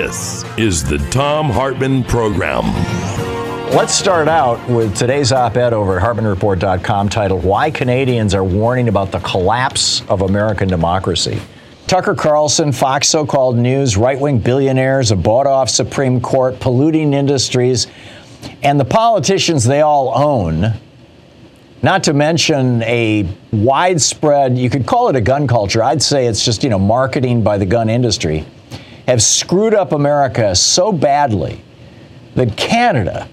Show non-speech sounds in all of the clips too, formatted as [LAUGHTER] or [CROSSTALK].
This is the Thom Hartmann Program. Let's start out with today's op ed over at HartmannReport.com titled Why Canadians Are Warning About the Collapse of American Democracy. Tucker Carlson, Fox so called news, right wing billionaires, a bought off Supreme Court, polluting industries, and the politicians they all own, not to mention a widespread, you could call it a gun culture. I'd say it's just, you know, marketing by the gun industry have screwed up America so badly that Canada,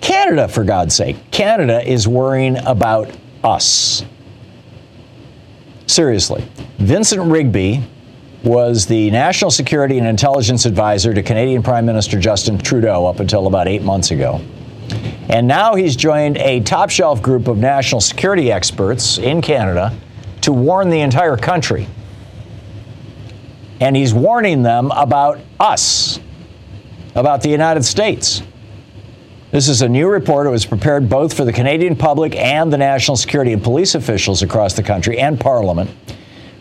Canada, for God's sake, Canada is worrying about us. Seriously. Vincent Rigby was the National Security and Intelligence Advisor to Canadian Prime Minister Justin Trudeau up until about eight months ago. And now he's joined a top shelf group of national security experts in Canada to warn the entire country and he's warning them about us, about the United States. This is a new report. It was prepared both for the Canadian public and the national security and police officials across the country and Parliament.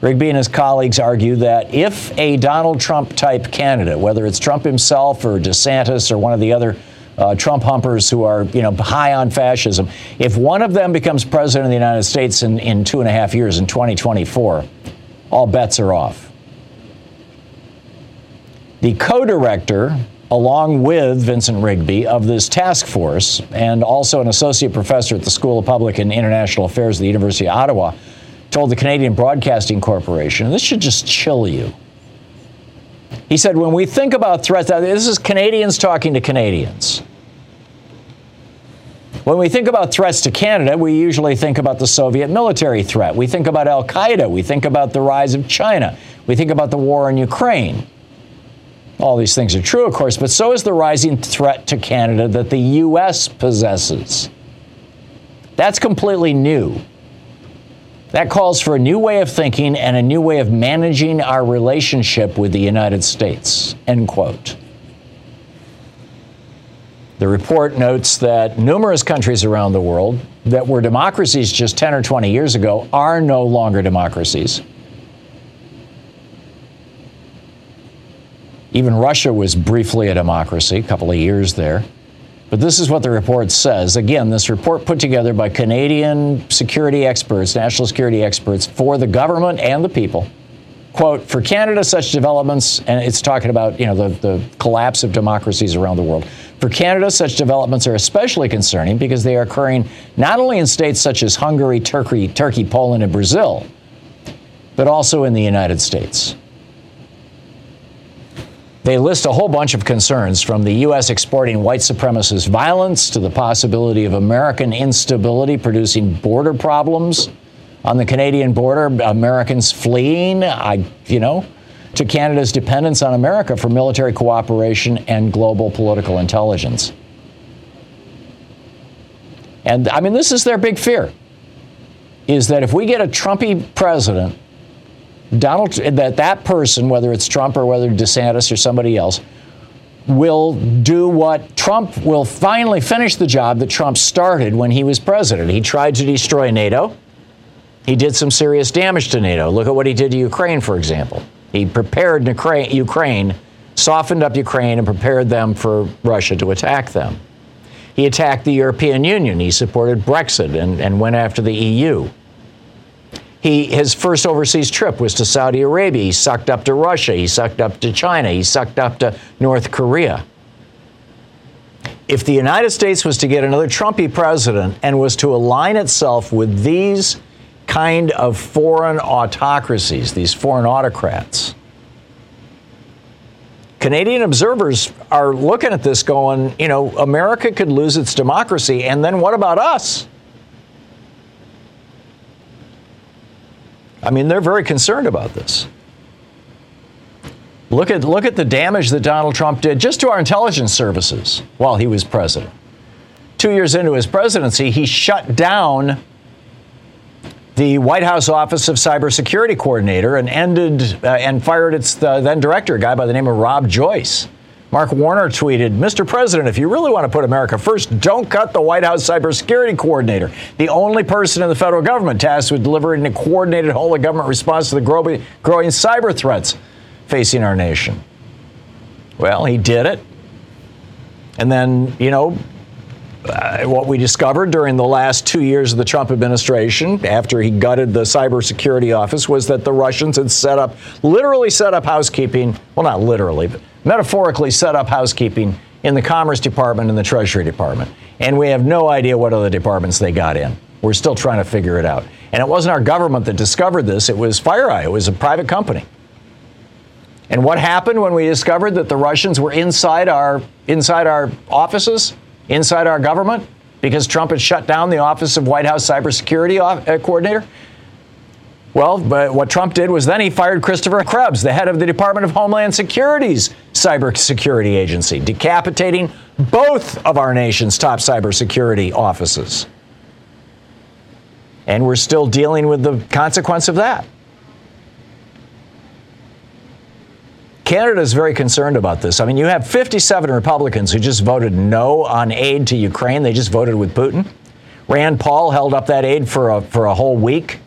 Rigby and his colleagues argue that if a Donald Trump type candidate, whether it's Trump himself or DeSantis or one of the other uh, Trump humpers who are, you know, high on fascism, if one of them becomes president of the United States in, in two and a half years, in 2024, all bets are off. The co director, along with Vincent Rigby, of this task force, and also an associate professor at the School of Public and International Affairs at the University of Ottawa, told the Canadian Broadcasting Corporation, this should just chill you. He said, when we think about threats, this is Canadians talking to Canadians. When we think about threats to Canada, we usually think about the Soviet military threat. We think about Al Qaeda. We think about the rise of China. We think about the war in Ukraine. All these things are true, of course, but so is the rising threat to Canada that the U.S. possesses. That's completely new. That calls for a new way of thinking and a new way of managing our relationship with the United States. End quote. The report notes that numerous countries around the world that were democracies just 10 or 20 years ago are no longer democracies. Even Russia was briefly a democracy, a couple of years there. But this is what the report says. Again, this report put together by Canadian security experts, national security experts for the government and the people. Quote, for Canada, such developments, and it's talking about, you know, the, the collapse of democracies around the world. For Canada, such developments are especially concerning because they are occurring not only in states such as Hungary, Turkey, Turkey, Poland, and Brazil, but also in the United States. They list a whole bunch of concerns from the U.S. exporting white supremacist violence to the possibility of American instability producing border problems on the Canadian border, Americans fleeing, I, you know, to Canada's dependence on America for military cooperation and global political intelligence. And I mean, this is their big fear is that if we get a Trumpy president Donald, that that person, whether it's Trump or whether DeSantis or somebody else, will do what Trump will finally finish the job that Trump started when he was president. He tried to destroy NATO. He did some serious damage to NATO. Look at what he did to Ukraine, for example. He prepared Ukraine, softened up Ukraine, and prepared them for Russia to attack them. He attacked the European Union. He supported Brexit and, and went after the EU. He, his first overseas trip was to Saudi Arabia. He sucked up to Russia. He sucked up to China. He sucked up to North Korea. If the United States was to get another Trumpy president and was to align itself with these kind of foreign autocracies, these foreign autocrats, Canadian observers are looking at this going, you know, America could lose its democracy, and then what about us? I mean, they're very concerned about this. Look at, look at the damage that Donald Trump did just to our intelligence services while he was president. Two years into his presidency, he shut down the White House Office of Cybersecurity Coordinator and ended uh, and fired its uh, then director, a guy by the name of Rob Joyce. Mark Warner tweeted, Mr. President, if you really want to put America first, don't cut the White House cybersecurity coordinator, the only person in the federal government tasked with delivering a coordinated whole of government response to the growing, cyber threats facing our nation. Well, he did it. And then, you know, uh, what we discovered during the last two years of the Trump administration, after he gutted the cybersecurity office, was that the Russians had set up, literally set up housekeeping, well, not literally, but metaphorically set up housekeeping in the Commerce Department and the Treasury Department. And we have no idea what other departments they got in. We're still trying to figure it out. And it wasn't our government that discovered this, it was FireEye, it was a private company. And what happened when we discovered that the Russians were inside our inside our offices? inside our government because Trump had shut down the Office of White House Cybersecurity uh, Coordinator? Well, but what Trump did was then he fired Christopher Krebs, the head of the Department of Homeland Security's cybersecurity agency, decapitating both of our nation's top cybersecurity offices. And we're still dealing with the consequence of that. Canada is very concerned about this. I mean, you have 57 Republicans who just voted no on aid to Ukraine. They just voted with Putin. Rand Paul held up that aid for a, for a whole week.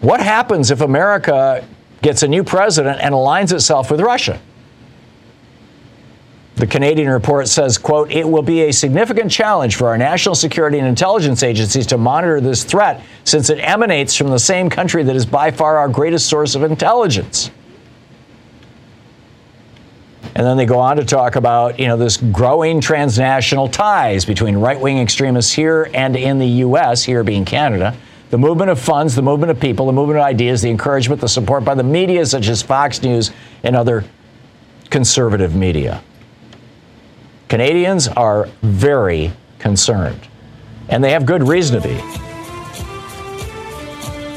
What happens if America gets a new president and aligns itself with Russia? The Canadian report says, quote, it will be a significant challenge for our national security and intelligence agencies to monitor this threat since it emanates from the same country that is by far our greatest source of intelligence. And then they go on to talk about, you know, this growing transnational ties between right-wing extremists here and in the U.S., here being Canada, the movement of funds, the movement of people, the movement of ideas, the encouragement, the support by the media such as Fox News and other conservative media. Canadians are very concerned, and they have good reason to be.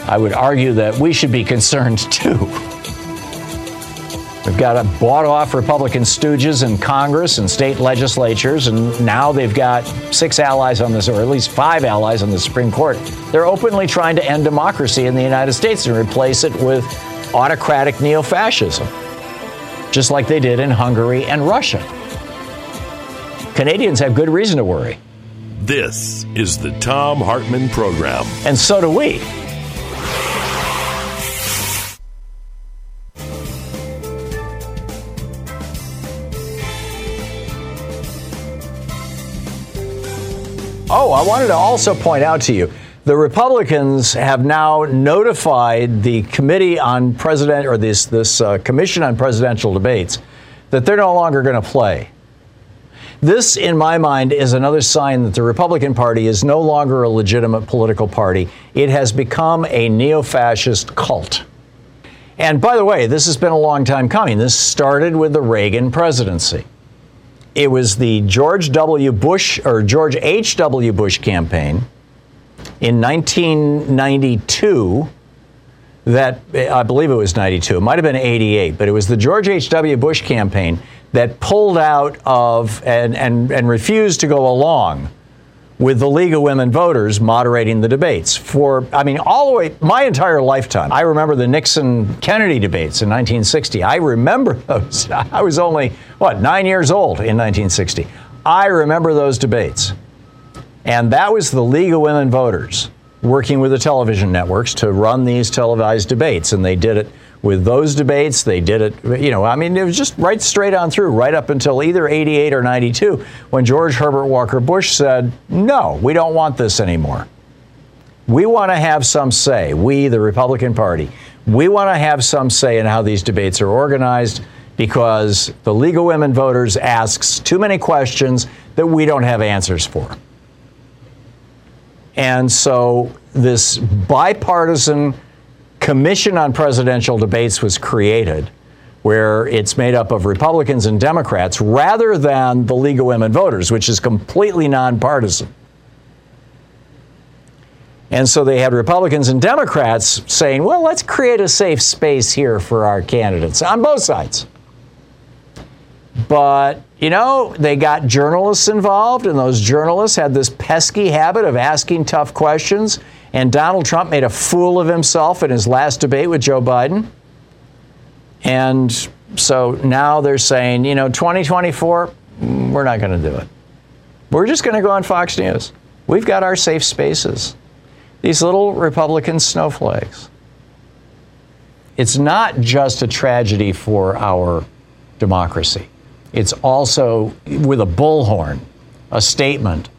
I would argue that we should be concerned too. We've got a bought off Republican stooges in Congress and state legislatures, and now they've got six allies on this, or at least five allies on the Supreme Court. They're openly trying to end democracy in the United States and replace it with autocratic neo fascism, just like they did in Hungary and Russia. Canadians have good reason to worry. This is the Thom Hartmann Program. And so do we. Oh, I wanted to also point out to you the Republicans have now notified the Committee on President or this this uh, Commission on Presidential Debates that they're no longer going to play. This, in my mind, is another sign that the Republican Party is no longer a legitimate political party. It has become a neo fascist cult. And by the way, this has been a long time coming. This started with the Reagan presidency. It was the George W. Bush or George H.W. Bush campaign in 1992 that eh, I believe it was 92. It might have been 88, but it was the George H.W. Bush campaign that pulled out of and, and, and refused to go along with the League of Women Voters moderating the debates for, I mean, all the way, my entire lifetime. I remember the Nixon Kennedy debates in 1960. I remember [LAUGHS] those. I was only, what, nine years old in 1960. I remember those debates. And that was the League of Women Voters working with the television networks to run these televised debates. And they did it with those debates. They did it, you know, I mean, it was just right straight on through, right up until either 88 or 92, when George Herbert Walker Bush said, no, we don't want this anymore. We want to have some say, we, the Republican Party, we want to have some say in how these debates are organized because the League of Women Voters asks too many questions that we don't have answers for. And so this bipartisan Commission on Presidential Debates was created, where it's made up of Republicans and Democrats rather than the League of Women Voters, which is completely nonpartisan. And so they had Republicans and Democrats saying, well, let's create a safe space here for our candidates on both sides. But, you know, they got journalists involved, and those journalists had this pesky habit of asking tough questions. And Donald Trump made a fool of himself in his last debate with Joe Biden. And so now they're saying, you know, 2024, mm, we're not going to do it. We're just going to go on Fox News. We've got our safe spaces these little Republican snowflakes. It's not just a tragedy for our democracy. It's also, with a bullhorn, a statement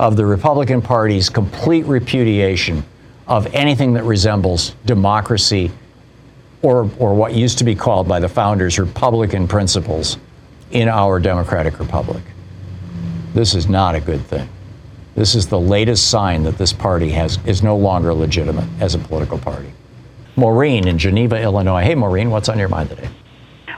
of the Republican Party's complete repudiation of anything that resembles democracy or, or what used to be called by the founders Republican principles in our democratic republic. This is not a good thing. This is the latest sign that this party has is no longer legitimate as a political party. Maureen in Geneva, Illinois. Hey, Maureen, what's on your mind today?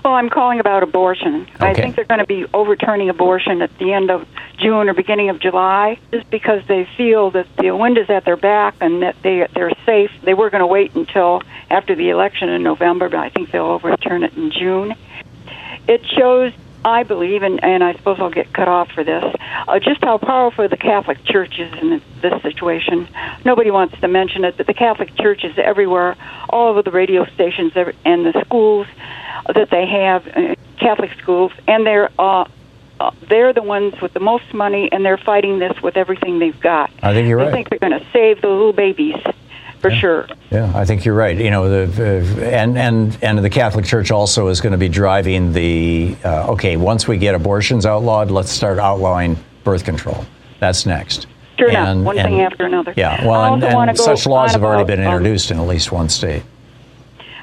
Well, I'm calling about abortion. Okay. I think they're going to be overturning abortion at the end of June or beginning of July, just because they feel that the wind is at their back and that they they're safe. They were going to wait until after the election in November, but I think they'll overturn it in June. It shows I believe, and, and I suppose I'll get cut off for this, uh, just how powerful the Catholic Church is in this situation. Nobody wants to mention it, but the Catholic Church is everywhere, all over the radio stations and the schools that they have, uh, Catholic schools, and they're uh, uh, they're the ones with the most money, and they're fighting this with everything they've got. I think you're right. I think they're going to save the little babies for yeah. sure. Yeah, I think you're right. You know, the, and and and the Catholic Church also is going to be driving the uh, okay. Once we get abortions outlawed, let's start outlawing birth control. That's next. Sure and, enough, one and, thing after another. Yeah, well, and, and such laws have already been um, introduced um, in at least one state.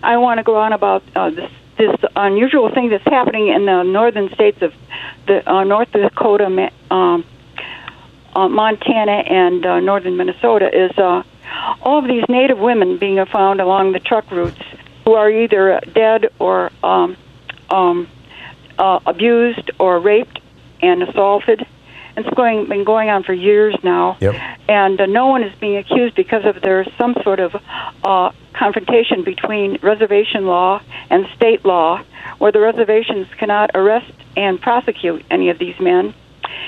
I want to go on about uh, this this unusual thing that's happening in the northern states of the uh, North Dakota, um, uh, Montana, and uh, northern Minnesota is uh, all of these native women being found along the truck routes who are either dead or um, um, uh, abused or raped and assaulted. It's going been going on for years now, yep. and uh, no one is being accused because of there's some sort of uh, confrontation between reservation law and state law, where the reservations cannot arrest and prosecute any of these men,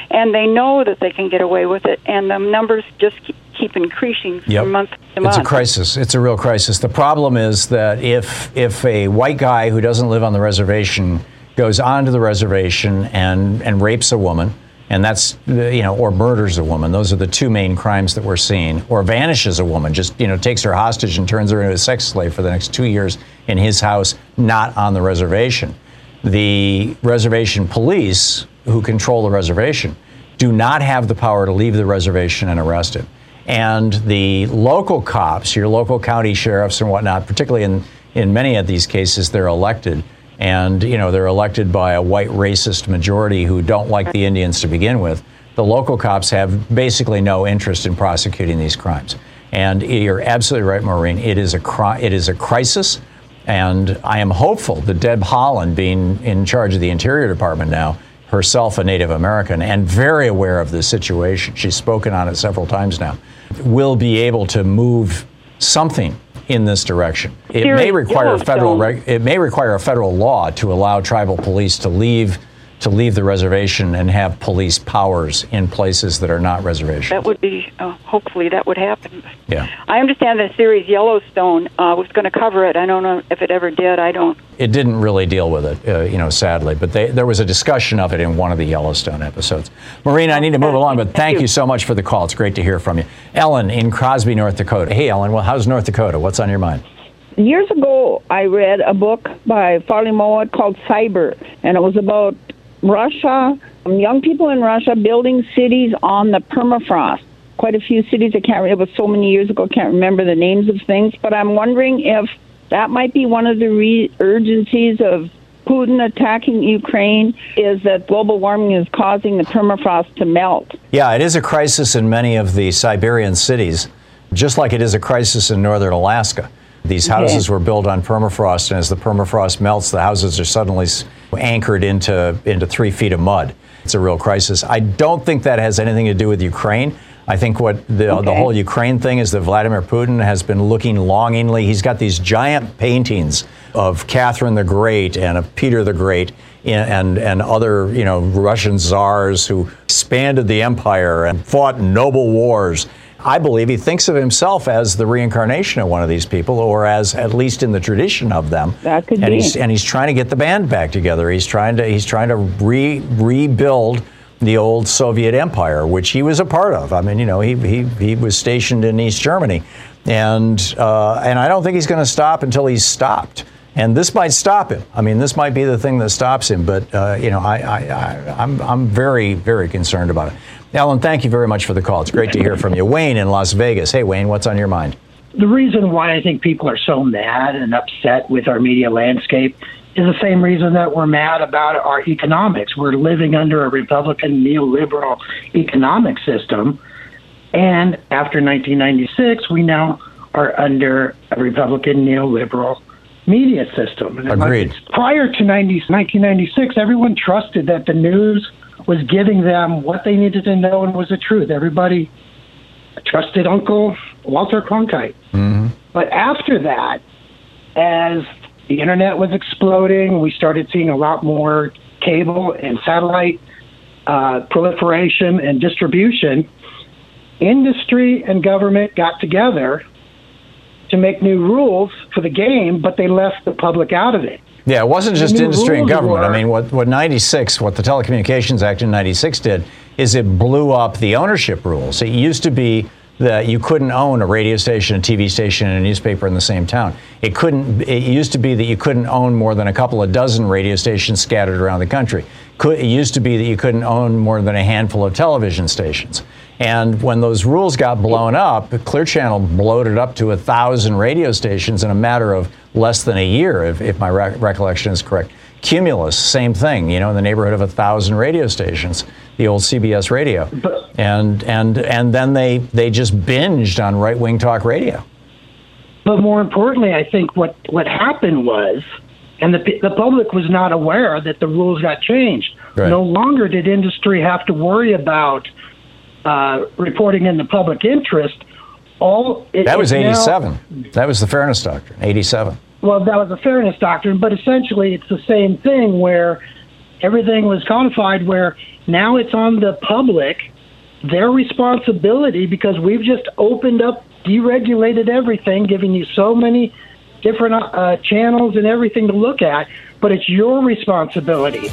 and they know that they can get away with it, and the numbers just keep keep increasing yep. from month to month. It's a crisis. It's a real crisis. The problem is that if if a white guy who doesn't live on the reservation goes onto the reservation and and rapes a woman, and that's you know, or murders a woman. Those are the two main crimes that we're seeing. Or vanishes a woman, just you know, takes her hostage and turns her into a sex slave for the next two years in his house, not on the reservation. The reservation police, who control the reservation, do not have the power to leave the reservation and arrest him and the local cops, your local county sheriffs and whatnot, particularly in, in many of these cases, they're elected. And, you know, they're elected by a white racist majority who don't like the Indians to begin with. The local cops have basically no interest in prosecuting these crimes. And you're absolutely right, Maureen. It is a cri- it is a crisis, and I am hopeful that Deb Haaland, being in charge of the Interior Department now, herself a Native American and very aware of the situation, she's spoken on it several times now, will be able to move something in this direction. It may require federal reg- it may require a federal law to allow tribal police to leave to leave the reservation and have police powers in places that are not reservations. That would be, uh, hopefully, that would happen. Yeah. I understand the series Yellowstone uh, was going to cover it. I don't know if it ever did. I don't. It didn't really deal with it, uh, you know, sadly, but they, there was a discussion of it in one of the Yellowstone episodes. Marina, I need to move along, but thank, thank you. you so much for the call. It's great to hear from you. Ellen in Crosby, North Dakota. Hey, Ellen, well, how's North Dakota? What's on your mind? Years ago, I read a book by Farley Mowat called Sibir, and it was about Russia, um, young people in Russia building cities on the permafrost. Quite a few cities. I can't. It was so many years ago. I Can't remember the names of things. But I'm wondering if that might be one of the re- urgencies of Putin attacking Ukraine is that global warming is causing the permafrost to melt. Yeah, it is a crisis in many of the Siberian cities, just like it is a crisis in northern Alaska. These houses were built on permafrost, and as the permafrost melts, the houses are suddenly anchored into, into three feet of mud. It's a real crisis. I don't think that has anything to do with Ukraine. I think what the, okay. the whole Ukraine thing is that Vladimir Putin has been looking longingly. He's got these giant paintings of Catherine the Great and of Peter the Great and, and other, you know, Russian czars who expanded the empire and fought noble wars. I believe he thinks of himself as the reincarnation of one of these people, or as at least in the tradition of them. That could and be. He's, and he's trying to get the band back together. He's trying to he's trying to re, rebuild the old Soviet Empire, which he was a part of. I mean, you know, he he, he was stationed in East Germany, and uh, and I don't think he's going to stop until he's stopped. And this might stop him. I mean, this might be the thing that stops him. But uh, you know, I, I, I, I'm I'm very very concerned about it. Alan, thank you very much for the call. It's great to hear from you. Wayne in Las Vegas. Hey, Wayne, what's on your mind? The reason why I think people are so mad and upset with our media landscape is the same reason that we're mad about our economics. We're living under a Republican neoliberal economic system. And after 1996, we now are under a Republican neoliberal media system. Agreed. prior to 90, 1996, everyone trusted that the news was giving them what they needed to know and was the truth. Everybody trusted Uncle Walter Cronkite. Mm-hmm. But after that, as the internet was exploding, we started seeing a lot more cable and satellite uh, proliferation and distribution. Industry and government got together to make new rules for the game, but they left the public out of it. Yeah, it wasn't just industry and government. Were, I mean, what, what 96, what the Telecommunications Act in 96 did is it blew up the ownership rules. It used to be that you couldn't own a radio station, a TV station, and a newspaper in the same town. It couldn't. It used to be that you couldn't own more than a couple of dozen radio stations scattered around the country. It used to be that you couldn't own more than a handful of television stations. And when those rules got blown up, Clear Channel bloated up to a thousand radio stations in a matter of less than a year, if, if my re- recollection is correct. Cumulus, same thing, you know, in the neighborhood of a thousand radio stations, the old CBS radio, and and and then they they just binged on right wing talk radio. But more importantly, I think what what happened was, and the the public was not aware that the rules got changed. Right. No longer did industry have to worry about uh, reporting in the public interest all it, that was 87 now, that was the fairness doctrine 87 well that was the fairness doctrine but essentially it's the same thing where everything was codified where now it's on the public their responsibility because we've just opened up deregulated everything giving you so many different uh, channels and everything to look at but it's your responsibility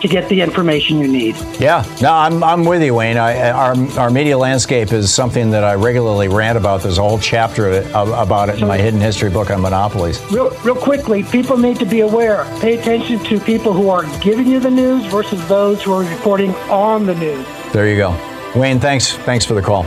to get the information you need. Yeah, no, I'm, I'm with you, Wayne. I, our, our media landscape is something that I regularly rant about. There's a whole chapter about it in my hidden history book on monopolies. Real, real quickly, people need to be aware. Pay attention to people who are giving you the news versus those who are reporting on the news. There you go. Wayne, thanks. Thanks for the call.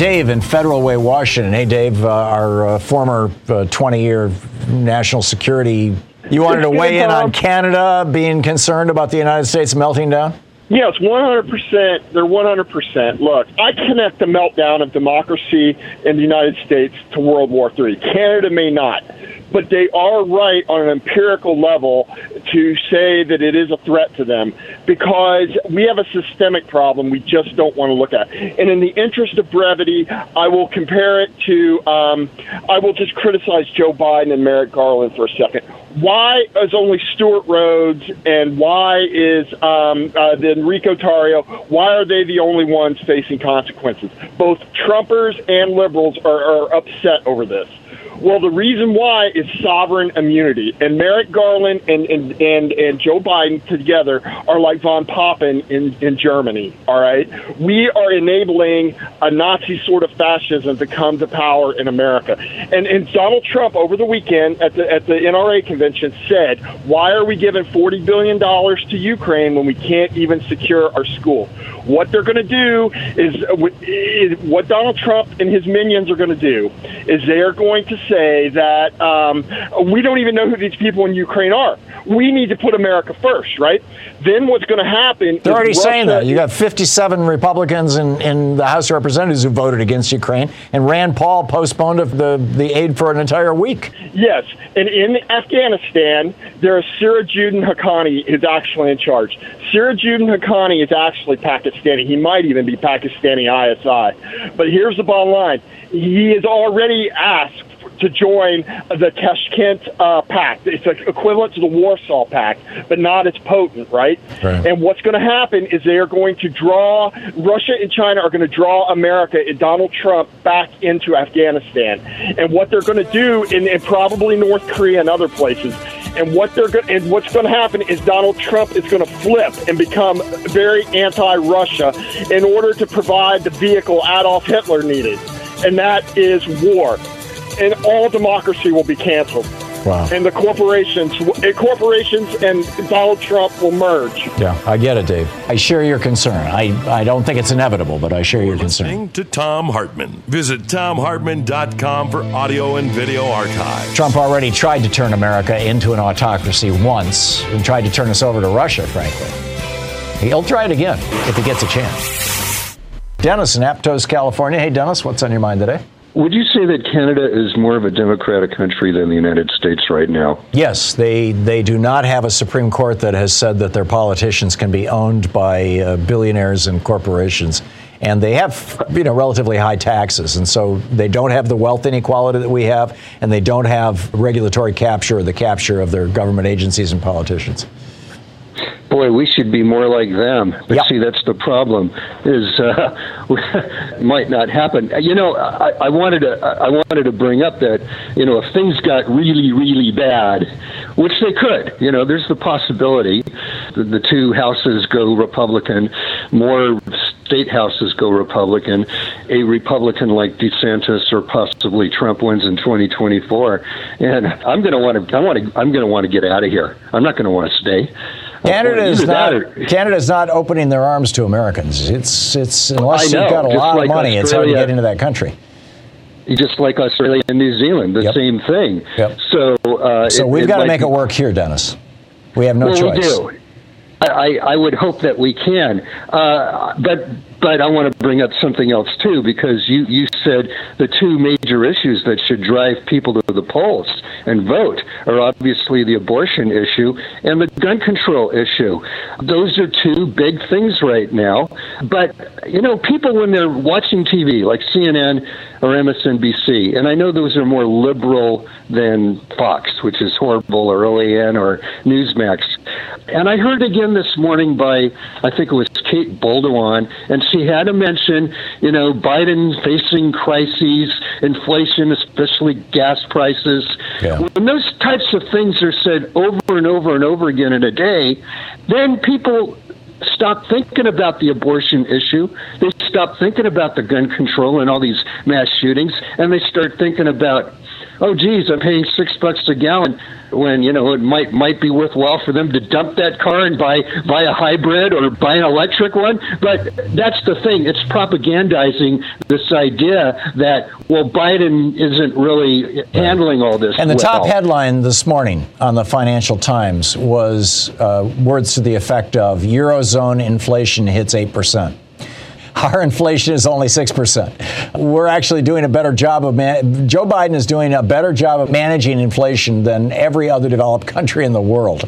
Dave in Federal Way, Washington. Hey, Dave, uh, our uh, former 20 uh, year national security. You wanted to weigh in on Canada being concerned about the United States melting down? Yes, 100%. They're 100%. Look, I connect the meltdown of democracy in the United States to World War III. Canada may not but they are right on an empirical level to say that it is a threat to them because we have a systemic problem we just don't want to look at. And in the interest of brevity, I will compare it to, um, I will just criticize Joe Biden and Merrick Garland for a second. Why is only Stewart Rhodes and why is um, uh, the Enrico Tarrio, why are they the only ones facing consequences? Both Trumpers and liberals are, are upset over this. Well, the reason why is sovereign immunity. And Merrick Garland and, and, and, and Joe Biden together are like von Papen in, in Germany, all right? We are enabling a Nazi sort of fascism to come to power in America. And, and Donald Trump over the weekend at the, at the NRA convention said, why are we giving $40 billion to Ukraine when we can't even secure our school? What they're going to do is, is, what Donald Trump and his minions are going to do is they are going to say that um, we don't even know who these people in Ukraine are. We need to put America first, right? Then what's going to happen? They're already Russia, saying that. You got 57 Republicans in, in the House of Representatives who voted against Ukraine, and Rand Paul postponed the, the aid for an entire week. Yes, and in Afghanistan, there is Sirajuddin Haqqani is actually in charge. Sirajuddin Haqqani is actually Pakistani. He might even be Pakistani ISI. But here's the bottom line: he has already asked to join the Tashkent uh, Pact. It's equivalent to the Warsaw Pact, but not as potent, right? right. And what's going to happen is they are going to draw Russia and China are going to draw America and Donald Trump back into Afghanistan. And what they're going to do, in, in probably North Korea and other places, and what they're and what's going to happen is Donald Trump is going to flip and become very anti-Russia in order to provide the vehicle Adolf Hitler needed, and that is war and all democracy will be canceled. Wow. And the corporations, eh, corporations and Donald Trump will merge. Yeah, I get it, Dave. I share your concern. I, I don't think it's inevitable, but I share your concern. Listening to Thom Hartmann. Visit thomhartmann.com for audio and video archive. Trump already tried to turn America into an autocracy once and tried to turn us over to Russia, frankly. He'll try it again if he gets a chance. Dennis in Aptos, California. Hey, Dennis, what's on your mind today? Would you say that Canada is more of a democratic country than the United States right now? Yes, they they do not have a Supreme Court that has said that their politicians can be owned by uh, billionaires and corporations. And they have, you know, relatively high taxes, and so they don't have the wealth inequality that we have, and they don't have regulatory capture or the capture of their government agencies and politicians boy, we should be more like them. But yep. see, that's the problem. Is uh, [LAUGHS] might not happen. You know, I, I wanted to I wanted to bring up that you know if things got really really bad, which they could. You know, there's the possibility the, the two houses go Republican, more state houses go Republican, a Republican like DeSantis or possibly Trump wins in 2024, and I'm going to want to I want to I'm going to want to get out of here. I'm not going to want to stay. Canada is not Canada is not opening their arms to Americans. It's it's unless know, you've got a lot like of money, Australia, it's hard to get into that country. Just like Australia and New Zealand, the yep. same thing. Yep. So uh, so it, we've got to make it work here, Dennis. We have no well, choice. We do. I, I would hope that we can, uh, but but I want to bring up something else too, because you, you said the two major issues that should drive people to the polls and vote are obviously the abortion issue and the gun control issue. Those are two big things right now. But, you know, people, when they're watching TV, like CNN or MSNBC, and I know those are more liberal than Fox, which is horrible, or OAN or Newsmax. And I heard again this morning by, I think it was Kate Bolduan, and she had to mention, you know, Biden facing crises, inflation, especially gas prices. Yeah. When those types of things are said over and over and over again in a day, then people stop thinking about the abortion issue. They stop thinking about the gun control and all these mass shootings, and they start thinking about oh, geez, I'm paying six bucks a gallon when you know it might might be worthwhile for them to dump that car and buy buy a hybrid or buy an electric one. But that's the thing; it's propagandizing this idea that well, Biden isn't really handling all this. And the well. top headline this morning on the Financial Times was uh, words to the effect of Eurozone inflation hits 8%. [LAUGHS] Our inflation is only 6%. We're actually doing a better job of man- Joe Biden is doing a better job of managing inflation than every other developed country in the world.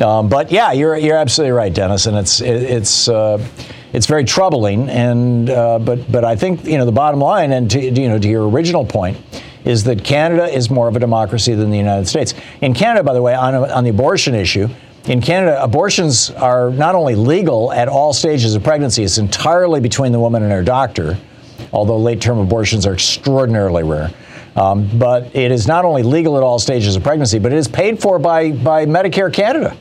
Um, but yeah, you're you're absolutely right, Dennis, and it's it, it's uh, it's very troubling. And uh, but but I think you know the bottom line, and to, you know to your original point, is that Canada is more of a democracy than the United States. In Canada, by the way, on on the abortion issue. In Canada, abortions are not only legal at all stages of pregnancy, it's entirely between the woman and her doctor, although late term abortions are extraordinarily rare. Um, but it is not only legal at all stages of pregnancy, but it is paid for by, by Medicare Canada.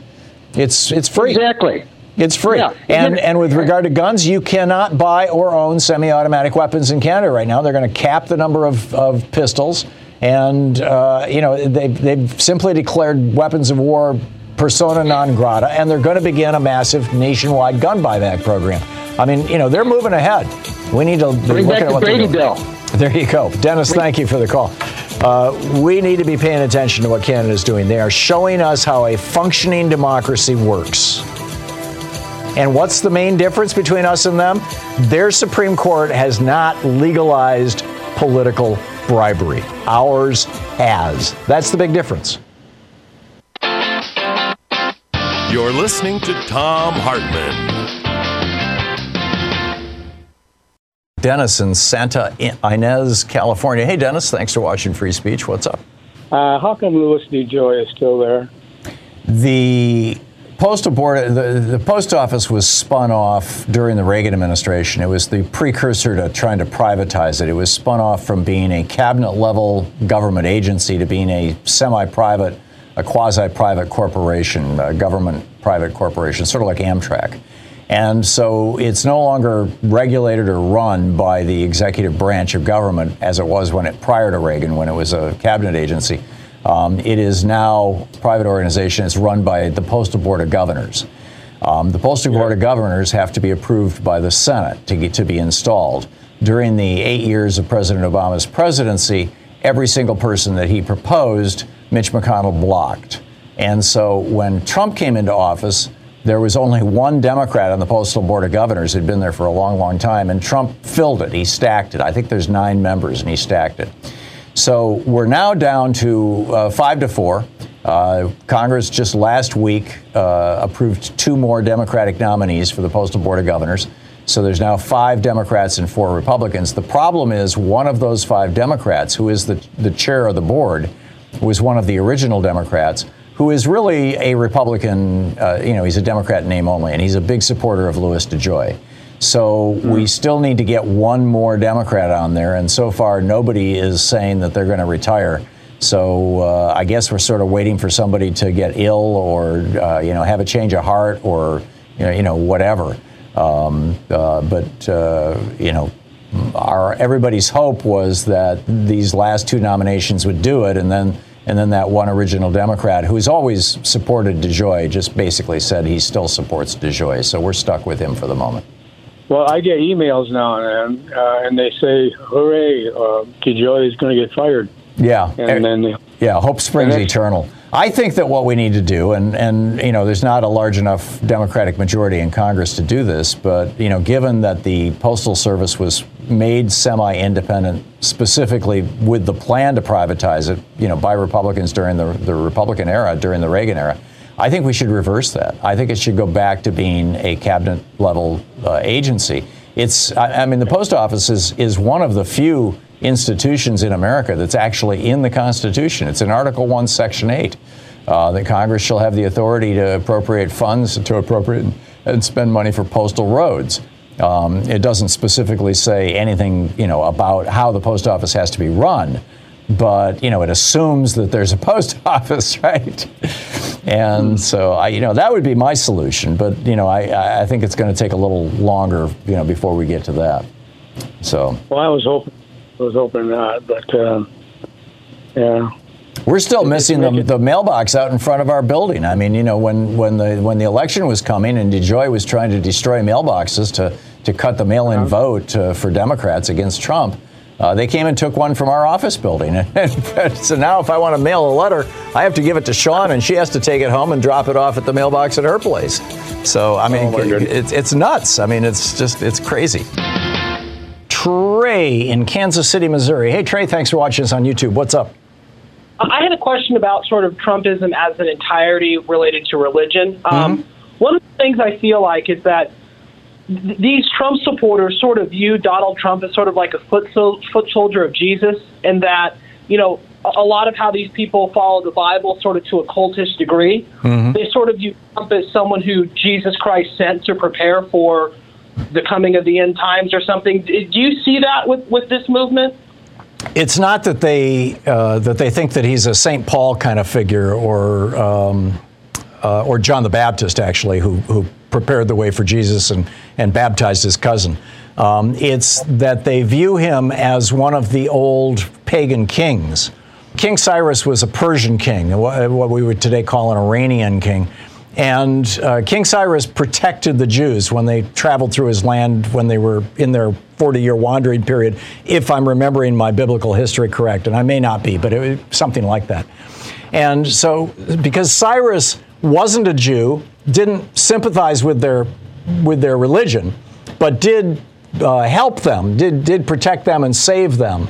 It's, it's free. Exactly. It's free. Yeah. And, and with regard to guns, you cannot buy or own semi automatic weapons in Canada right now. They're going to cap the number of, of pistols. And, uh, you know, they've, they've simply declared weapons of war persona non grata, and they're going to begin a massive nationwide gun buyback program. I mean, you know, they're moving ahead. We need to bring back the Brady bill. There you go, Dennis. Thank you for the call. Uh, we need to be paying attention to what Canada is doing. They are showing us how a functioning democracy works. And what's the main difference between us and them? Their Supreme Court has not legalized political bribery. Ours has. That's the big difference. You're listening to Thom Hartmann. Dennis in Santa Ynez, California. Hey, Dennis, thanks for watching Free Speech. What's up? Uh, how come Louis DeJoy is still there? The postal board, the, the post office was spun off during the Reagan administration. It was the precursor to trying to privatize it. It was spun off from being a cabinet level government agency to being a semi private a quasi-private corporation, a government-private corporation, sort of like Amtrak. And so it's no longer regulated or run by the executive branch of government as it was when it prior to Reagan, when it was a cabinet agency. Um, it is now a private organization. It's run by the Postal Board of Governors. Um, the Postal Board of Governors have to be approved by the Senate to, get, to be installed. During the eight years of President Obama's presidency, every single person that he proposed Mitch McConnell blocked. And so when Trump came into office, there was only one Democrat on the Postal Board of Governors who'd been there for a long, long time, and Trump filled it. He stacked it. I think there's nine members, and he stacked it. So we're now down to uh, five to four. Uh, Congress just last week uh, approved two more Democratic nominees for the Postal Board of Governors. So there's now five Democrats and four Republicans. The problem is one of those five Democrats, who is the, the chair of the board, was one of the original Democrats, who is really a Republican. Uh, you know, he's a Democrat in name only, and he's a big supporter of Louis DeJoy. So mm. we still need to get one more Democrat on there, and so far nobody is saying that they're going to retire. So uh, I guess we're sort of waiting for somebody to get ill, or uh, you know, have a change of heart, or you know, you know whatever. Um, uh, but uh, you know, our everybody's hope was that these last two nominations would do it, and then and then that one original Democrat who's always supported DeJoy just basically said he still supports DeJoy. So we're stuck with him for the moment. Well, I get emails now and then, uh, and they say, "Hooray, uh, DeJoy is going to get fired." Yeah, and then yeah, hope springs eternal. I think that what we need to do, and, and you know, there's not a large enough Democratic majority in Congress to do this, but you know, given that the Postal Service was made semi-independent specifically with the plan to privatize it, you know, by Republicans during the, the Republican era, during the Reagan era, I think we should reverse that. I think it should go back to being a cabinet level uh, agency. It's, I, I mean, the post office is, is one of the few institutions in America that's actually in the Constitution. It's in Article 1, Section 8. Uh, that Congress shall have the authority to appropriate funds to appropriate and spend money for postal roads. Um, it doesn't specifically say anything, you know, about how the post office has to be run, but you know, it assumes that there's a [LAUGHS] post office, right? And so, I, you know, that would be my solution. But you know, I, I think it's going to take a little longer, you know, before we get to that. So. Well, I was hoping, I was hoping not, but. Uh Yeah. We're still missing the, the mailbox out in front of our building. I mean, you know, when, when the when the election was coming and DeJoy was trying to destroy mailboxes to to cut the mail-in vote uh, for Democrats against Trump, uh, they came and took one from our office building. [LAUGHS] so now, if I want to mail a letter, I have to give it to Sean, and she has to take it home and drop it off at the mailbox at her place. So I mean, Oh, my it- goodness. it's it's nuts. I mean, it's just it's crazy. Trey in Kansas City, Missouri. Hey, Trey, thanks for watching us on YouTube. What's up? I had a question about sort of Trumpism as an entirety related to religion. Um, Mm-hmm. One of the things I feel like is that th- these Trump supporters sort of view Donald Trump as sort of like a foot, sol- foot soldier of Jesus, and that, you know, a, lot of how these people follow the Bible sort of to a cultish degree. They sort of view Trump as someone who Jesus Christ sent to prepare for the coming of the end times or something. Do you see that with, with this movement? It's not that they uh, that they think that he's a St. Paul kind of figure or um, uh, or John the Baptist actually, who who prepared the way for Jesus and and baptized his cousin. Um, it's that they view him as one of the old pagan kings. King Cyrus was a Persian king, what we would today call an Iranian king. And uh, King Cyrus protected the Jews when they traveled through his land when they were in their 40 year wandering period, if I'm remembering my biblical history correct. And I may not be, but it was something like that. And so, because Cyrus wasn't a Jew, didn't sympathize with their, with their religion, but did uh, help them, did, did protect them and save them.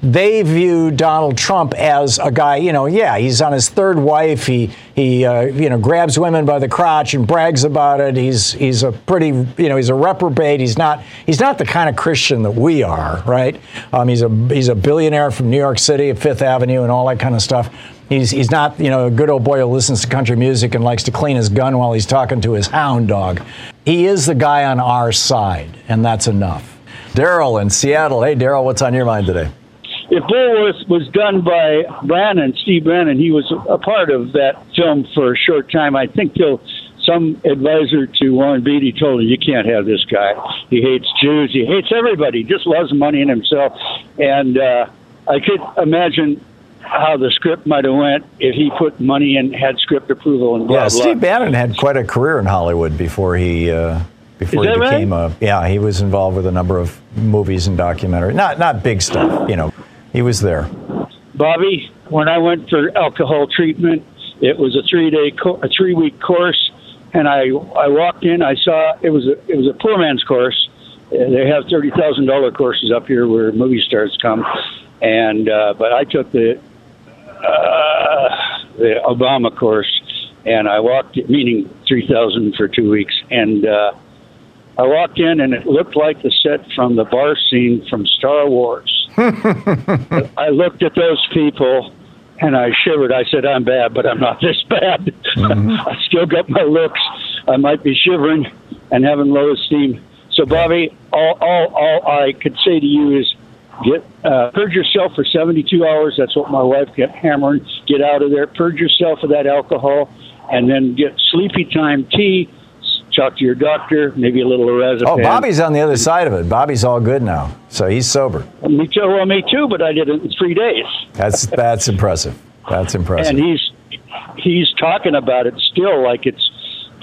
They view Donald Trump as a guy, you know, yeah, he's on his third wife. He, he uh, you know, grabs women by the crotch and brags about it. He's, he's a pretty, you know, he's a reprobate. He's not, he's not the kind of Christian that we are, right? Um, he's, a, he's a billionaire from New York City Fifth Avenue and all that kind of stuff. He's, he's not, you know, a good old boy who listens to country music and likes to clean his gun while he's talking to his hound dog. He is the guy on our side, and that's enough. Daryl in Seattle. Hey, Daryl, what's on your mind today? if Bulworth was done by Brannon, Steve Brannon, he was a part of that film for a short time. I think till some advisor to Warren Beatty told him, "You can't have this guy. He hates Jews. He hates everybody. He just loves money and himself." And uh, I could imagine how the script might have went if he put money and had script approval and blah yeah, blah. Steve Bannon had quite a career in Hollywood before he uh, before he that right? became a yeah. He was involved with a number of movies and documentaries. Not not big stuff, you know. He was there. Bobby, when I went for alcohol treatment, it was a three day, co- a three week course, and I I walked in, I saw it was a it was a poor man's course. Uh, They have thirty thousand dollar courses up here where movie stars come, and uh, but I took the uh, the Obama course, and I walked, meaning three thousand for two weeks, and uh, I walked in, and it looked like the set from the bar scene from Star Wars. [LAUGHS] I looked at those people and I shivered. I said, I'm bad, but I'm not [LAUGHS] this bad. [LAUGHS] I still got my looks. I might be shivering and having low esteem. So, Bobby, all, all, all I could say to you is get uh, purge yourself for 72 hours. That's what my wife kept hammering. Get out of there. Purge yourself of that alcohol, and then get sleepy time tea. Talk to your doctor. Maybe a little lorazepam. Oh, Bobby's on the other side of it. Bobby's all good now, so he's sober. Me too. Well, me too. But I did it in three days. That's that's impressive. That's impressive. and he's he's talking about it still like it's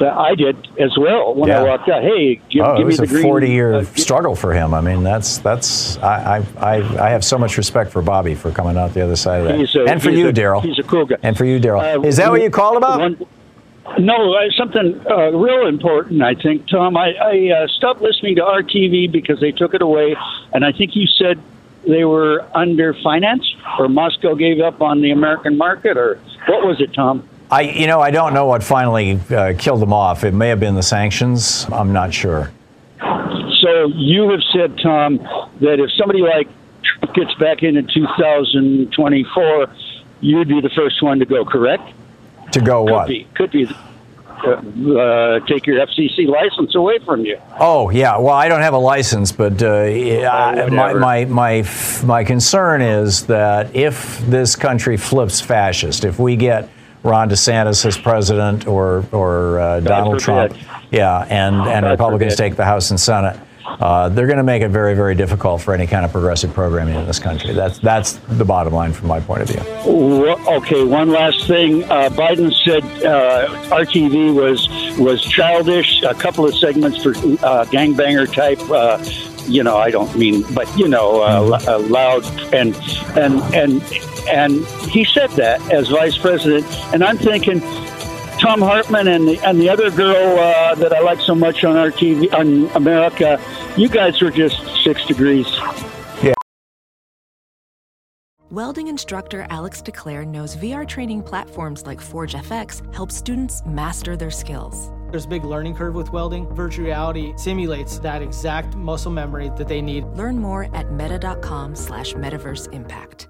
I did as well when Yeah. I walked out. Hey, give, oh, it give me was the a 40 year uh, struggle for him. I mean, that's that's I, I I have so much respect for Bobby for coming out the other side of that, He's a- and for you, a- Daryl. he's a cool guy. And for you, Daryl. Uh, Is that what you called about? one- no, uh, something uh, real important. I think, Tom. I, I uh, stopped listening to RTV because they took it away, and I think you said they were under financed, or Moscow gave up on the American market, or what was it, Tom? I you know I don't know what finally uh, killed them off. It may have been the sanctions. I'm not sure. So you have said, Tom, that if somebody like Trump gets back in in 2024, you'd be the first one to go, correct? To go Could what? be. Could be. Uh, uh, take your FCC license away from you. Oh yeah, well I don't have a license, but uh, I- my, my my my concern is that if this country flips fascist, if we get Ron DeSantis as president or or uh, Donald Trump, yeah, and and God Republicans forbid. take the House and Senate, uh, they're going to make it very, very difficult for any kind of progressive programming in this country. That's that's the bottom line from my point of view. Okay, one last thing. Uh, Biden said uh, RTV was was childish. A couple of segments for uh, gangbanger type. Uh, you know, I don't mean, but you know, uh, uh, loud and and and and he said that as vice president, and I'm thinking. Thom Hartmann and the, and the other girl uh, that I like so much on our TV on America, you guys were just six degrees. Yeah. Welding instructor Alex DeClaire knows VR training platforms like Forge FX help students master their skills. There's a big learning curve with welding. Virtual reality simulates that exact muscle memory that they need. Learn more at meta.com slash metaverse impact.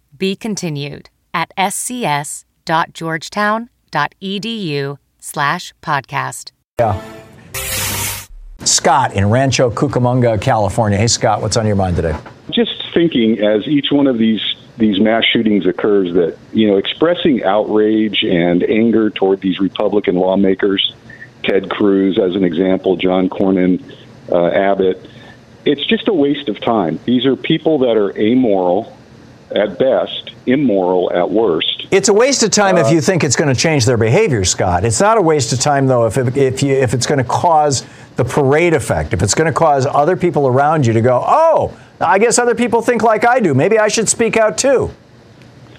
Be continued at scs.georgetown.edu slash podcast. Yeah. Scott in Rancho Cucamonga, California. Hey, Scott, what's on your mind today? Just thinking as each one of these these mass shootings occurs that you know expressing outrage and anger toward these Republican lawmakers, Ted Cruz as an example, John Cornyn, uh, Abbott. It's just a waste of time. These are people that are amoral at best, immoral at worst. It's a waste of time uh, if you think it's going to change their behavior, Scott. It's not a waste of time though if it, if you if it's going to cause the parade effect. If it's going to cause other people around you to go, "Oh, I guess other people think like I do. Maybe I should speak out too."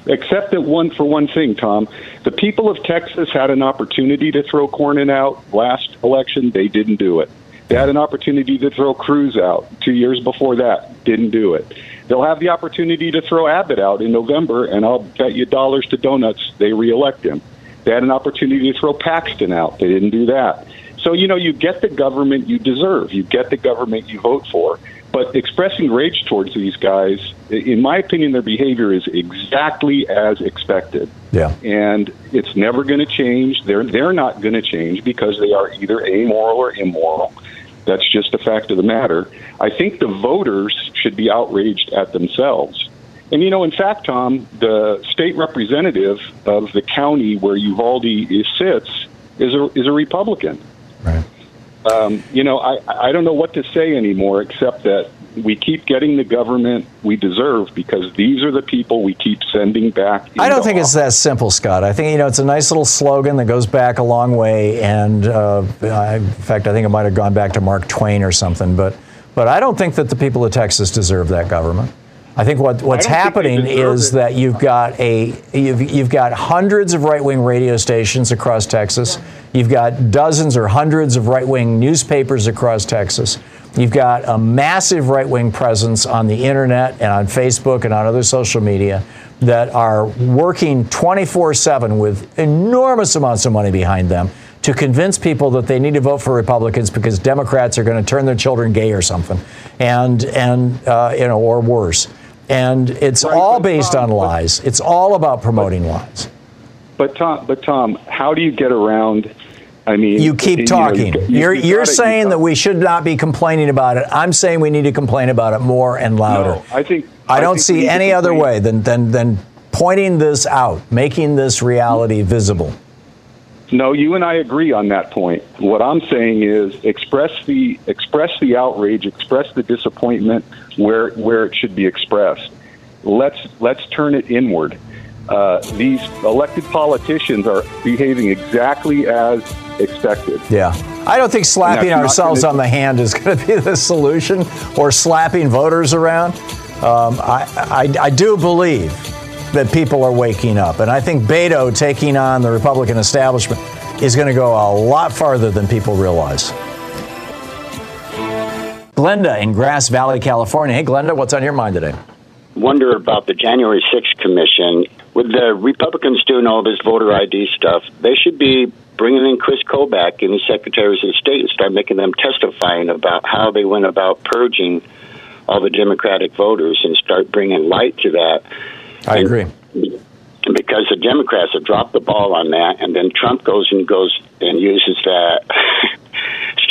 Except that one for one thing, Tom, the people of Texas had an opportunity to throw Cornyn out last election. They didn't do it. They had an opportunity to throw Cruz out two years before that. Didn't do it. They'll have the opportunity to throw Abbott out in November, and I'll bet you dollars to donuts they reelect him. They had an opportunity to throw Paxton out. They didn't do that. So, you know, you get the government you deserve. You get the government you vote for. But expressing rage towards these guys, in my opinion, their behavior is exactly as expected. Yeah. And it's never going to change. They're, they're not going to change because they are either amoral or immoral. That's just a fact of the matter. I think the voters should be outraged at themselves. And you know, in fact, Tom, the state representative of the county where Uvalde sits is a is a Republican. Right. Um, you know, I I don't know what to say anymore except that we keep getting the government we deserve because these are the people we keep sending back. I don't think office. it's that simple, Scott. I think you know it's a nice little slogan that goes back a long way, and uh, I, in fact, I think it might have gone back to Mark Twain or something. But but I don't think that the people of Texas deserve that government. I think what, what's happening is it. that you've got a you've, you've got hundreds of right wing radio stations across Texas. You've got dozens or hundreds of right wing newspapers across Texas. You've got a massive right wing presence on the internet and on Facebook and on other social media that are working 24 7 with enormous amounts of money behind them to convince people that they need to vote for Republicans because Democrats are going to turn their children gay or something, and and uh, you know or worse. And it's right, all based Tom, on lies. But, it's all about promoting but, lies. But Tom, but Tom, how do you get around I mean, you keep talking. You are you, are saying that we should not be complaining about it. I'm saying we need to complain about it more and louder. No, I think I, don't think see any other way than, than than pointing this out, making this reality visible. No, you and I agree on that point. What I'm saying is express the express the outrage, express the disappointment where where it should be expressed. Let's let's turn it inward. Uh, these elected politicians are behaving exactly as expected. Yeah. I don't think slapping ourselves on the hand is going to be the solution or slapping voters around. Um, I, I, I do believe that people are waking up. And I think Beto taking on the Republican establishment is going to go a lot farther than people realize. Glenda in Grass Valley, California. Hey, Glenda, what's on your mind today? Wonder about the January 6th commission. With the Republicans doing all this voter ID stuff, they should be bringing in Chris Kobach and the secretaries of state and start making them testifying about how they went about purging all the Democratic voters and start bringing light to that. I agree. Because the Democrats have dropped the ball on that, and then Trump goes and goes and uses that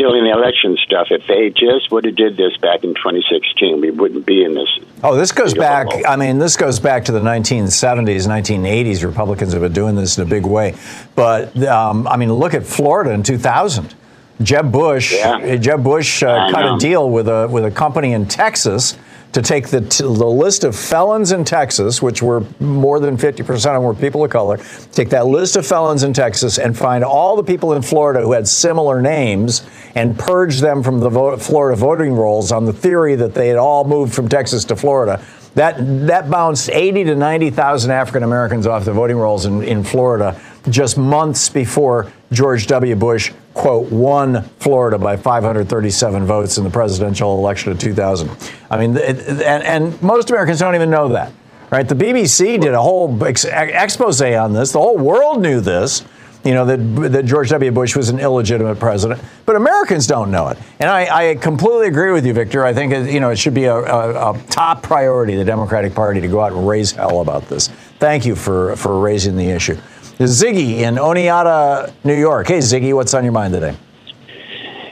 stealing the election stuff. If they just would have did this back in 2016, we wouldn't be in this. Oh, this goes back. I mean, this goes back to the 1970s, 1980s. Republicans have been doing this in a big way. But um, I mean, look at Florida in 2000. Jeb Bush, Yeah. Jeb Bush uh, cut know. a deal with a with a company in Texas to take the the list of felons in Texas, which were more than 50 percent of them were people of color. Take that list of felons in Texas and find all the people in Florida who had similar names and purge them from the Florida voting rolls on the theory that they had all moved from Texas to Florida. That that bounced 80 to 90,000 African Americans off the voting rolls in, in Florida just months before George W. Bush, quote, won Florida by 537 votes in the presidential election of 2000. I mean, it, and, and most Americans don't even know that, right? The BBC did a whole ex- expose on this. The whole world knew this, you know, that, that George W. Bush was an illegitimate president, but Americans don't know it. And I, I completely agree with you, Victor. I think, it, you know, it should be a, a, a top priority, the Democratic Party, to go out and raise hell about this. Thank you for, for raising the issue. Ziggy in Oneonta, New York. Hey, Ziggy, what's on your mind today?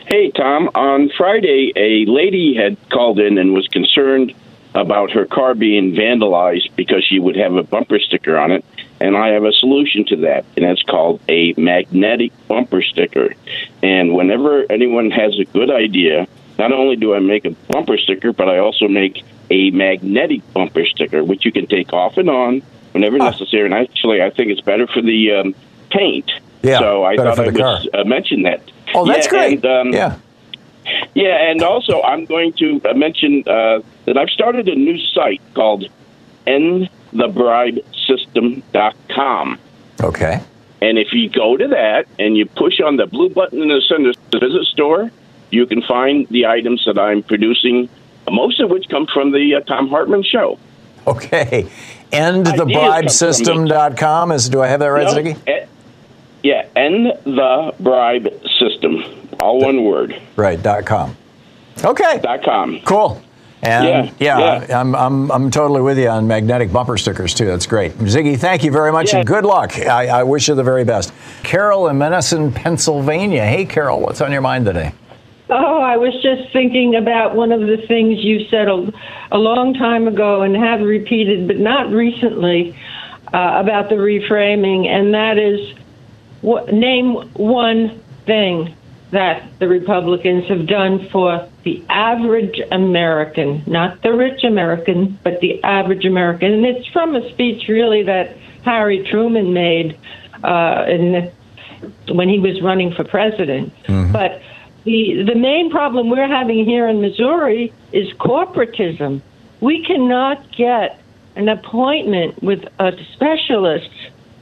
Hey, Tom. On Friday, a lady had called in and was concerned about her car being vandalized because she would have a bumper sticker on it. And I have a solution to that, and it's called a magnetic bumper sticker. And whenever anyone has a good idea, not only do I make a bumper sticker, but I also make a magnetic bumper sticker, which you can take off and on whenever necessary. And actually, I think it's better for the um, paint. Yeah, so I thought I would uh, mention that. Oh, that's Yeah, great. And, um, yeah. yeah, and also I'm going to uh, mention uh, that I've started a new site called endthebribesystem.com. Okay. And if you go to that and you push on the blue button in the center, the visit store, you can find the items that I'm producing, most of which come from the uh, Thom Hartmann show. Okay. Ideas come from Endthebribesystem.com. Is, do I have that right, No, Ziggy? eh, yeah, end the bribe system, all one word. Right, dot com. Okay. Dot com. Cool. And Yeah, yeah, I'm, I'm, I'm totally with you on magnetic bumper stickers too. That's great. Ziggy, thank you very much and good luck. I, I wish you the very best. Carol in Medicine, Pennsylvania. Hey, Carol, what's on your mind today? Oh, I was just thinking about one of the things you said a, a long time ago and have repeated, but not recently, uh, about the reframing, and that is what, name one thing that the Republicans have done for the average American, not the rich American, but the average American. And it's from a speech, really, that Harry Truman made uh, in, when he was running for president. But the the main problem we're having here in Missouri is corporatism. We cannot get an appointment with a specialist